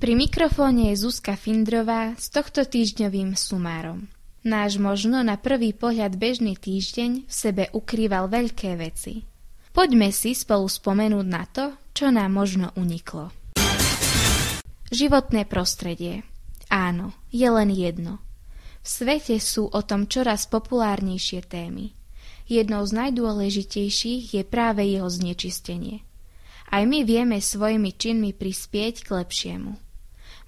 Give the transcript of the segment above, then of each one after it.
Pri mikrofóne je Zuzka Findrová s tohto týždňovým sumárom. Náš možno na prvý pohľad bežný týždeň v sebe ukrýval veľké veci. Poďme si spolu spomenúť na to, čo nám možno uniklo. Životné prostredie. Áno, je len jedno. V svete sú o tom čoraz populárnejšie témy. Jednou z najdôležitejších je práve jeho znečistenie. Aj my vieme svojimi činmi prispieť k lepšiemu.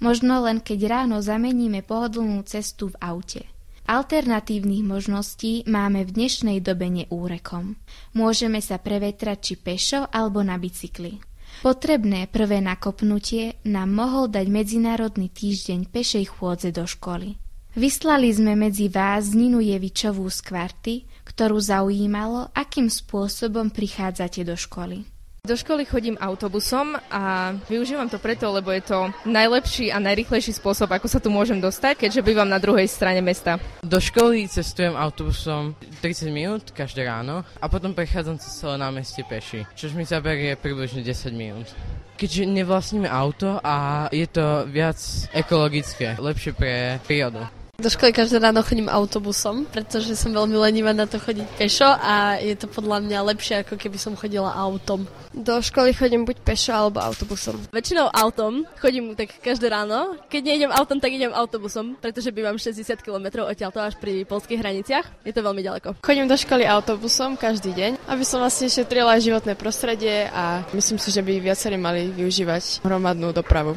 Možno len keď ráno zameníme pohodlnú cestu v aute. Alternatívnych možností máme v dnešnej dobe neúrekom. Môžeme sa prevetrať či pešo alebo na bicykli. Potrebné prvé nakopnutie nám mohol dať Medzinárodný týždeň pešej chôdze do školy. Vyslali sme medzi vás Ninu Jevičovú z kvarty, ktorú zaujímalo, akým spôsobom prichádzate do školy. Do školy chodím autobusom a využívam to preto, lebo je to najlepší a najrychlejší spôsob, ako sa tu môžem dostať, keďže bývam na druhej strane mesta. Do školy cestujem autobusom 30 minút každé ráno a potom prechádzam cez celé námestie peši, čož mi zaberie približne 10 minút keďže nevlastníme auto a je to viac ekologické, lepšie pre prírodu. Do školy každé ráno chodím autobusom, pretože som veľmi lenivá na to chodiť pešo a je to podľa mňa lepšie, ako keby som chodila autom. Do školy chodím buď pešo alebo autobusom. Väčšinou autom, chodím tak každé ráno. Keď nejdem autom, tak idem autobusom, pretože bývam 60 km odtiaľto až pri polských hraniciach. Je to veľmi ďaleko. Chodím do školy autobusom každý deň, aby som vlastne šetrila životné prostredie a myslím si, že by viacerí mali využívať hromadnú dopravu.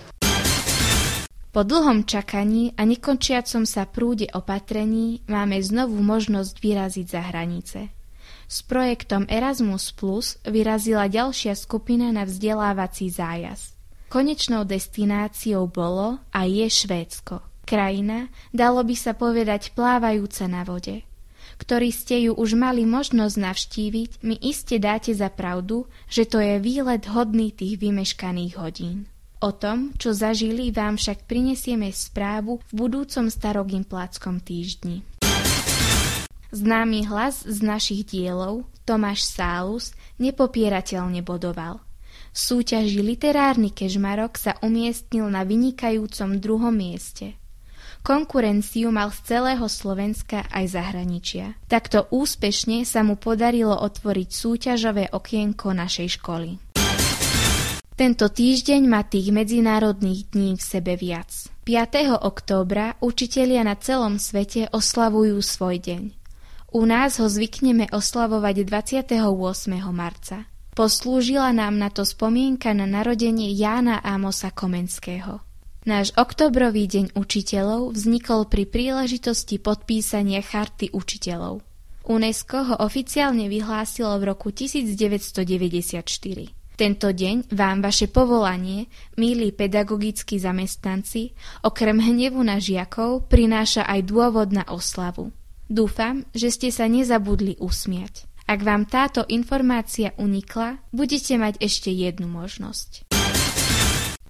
Po dlhom čakaní a nekončiacom sa prúde opatrení máme znovu možnosť vyraziť za hranice. S projektom Erasmus Plus vyrazila ďalšia skupina na vzdelávací zájazd. Konečnou destináciou bolo a je Švédsko. Krajina, dalo by sa povedať plávajúca na vode. Ktorí ste ju už mali možnosť navštíviť, mi iste dáte za pravdu, že to je výlet hodný tých vymeškaných hodín. O tom, čo zažili, vám však prinesieme správu v budúcom starogimpláckom týždni. Známy hlas z našich dielov, Tomáš Sálus, nepopierateľne bodoval. V súťaži Literárny kežmarok sa umiestnil na vynikajúcom druhom mieste. Konkurenciu mal z celého Slovenska aj zahraničia. Takto úspešne sa mu podarilo otvoriť súťažové okienko našej školy. Tento týždeň má tých medzinárodných dní v sebe viac. 5. októbra učitelia na celom svete oslavujú svoj deň. U nás ho zvykneme oslavovať 28. marca. Poslúžila nám na to spomienka na narodenie Jána Ámosa Komenského. Náš oktobrový deň učiteľov vznikol pri príležitosti podpísania Charty učiteľov. UNESCO ho oficiálne vyhlásilo v roku 1994. Tento deň vám vaše povolanie, milí pedagogickí zamestnanci, okrem hnevu na žiakov prináša aj dôvod na oslavu. Dúfam, že ste sa nezabudli usmiať. Ak vám táto informácia unikla, budete mať ešte jednu možnosť.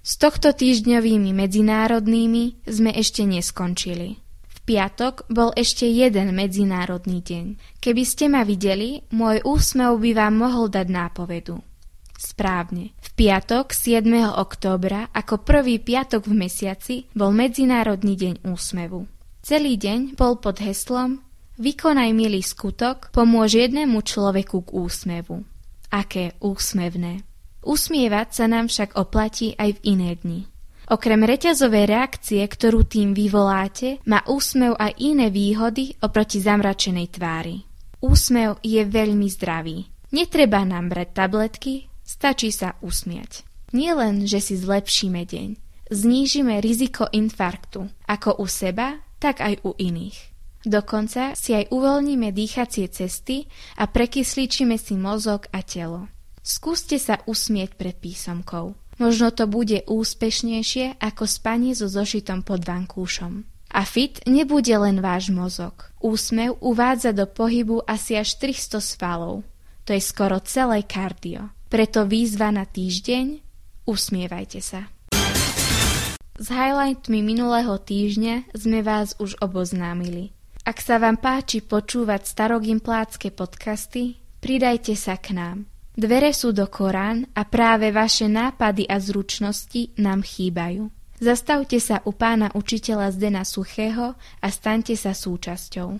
S tohto týždňovými medzinárodnými sme ešte neskončili. V piatok bol ešte jeden medzinárodný deň. Keby ste ma videli, môj úsmev by vám mohol dať nápovedu. Správne. V piatok 7. októbra ako prvý piatok v mesiaci bol Medzinárodný deň úsmevu. Celý deň bol pod heslom Vykonaj milý skutok, pomôž jednému človeku k úsmevu. Aké úsmevné. Usmievať sa nám však oplatí aj v iné dni. Okrem reťazovej reakcie, ktorú tým vyvoláte, má úsmev aj iné výhody oproti zamračenej tvári. Úsmev je veľmi zdravý. Netreba nám brať tabletky, Stačí sa usmiať. Nie len, že si zlepšíme deň, znížime riziko infarktu, ako u seba, tak aj u iných. Dokonca si aj uvoľníme dýchacie cesty a prekysličíme si mozog a telo. Skúste sa usmieť pred písomkou. Možno to bude úspešnejšie ako spanie so zošitom pod vankúšom. A fit nebude len váš mozog. Úsmev uvádza do pohybu asi až 300 svalov. To je skoro celé kardio. Preto výzva na týždeň usmievajte sa. S highlightmi minulého týždňa sme vás už oboznámili. Ak sa vám páči počúvať starogimplácké podcasty, pridajte sa k nám. Dvere sú do Korán a práve vaše nápady a zručnosti nám chýbajú. Zastavte sa u pána učiteľa Zdena Suchého a staňte sa súčasťou.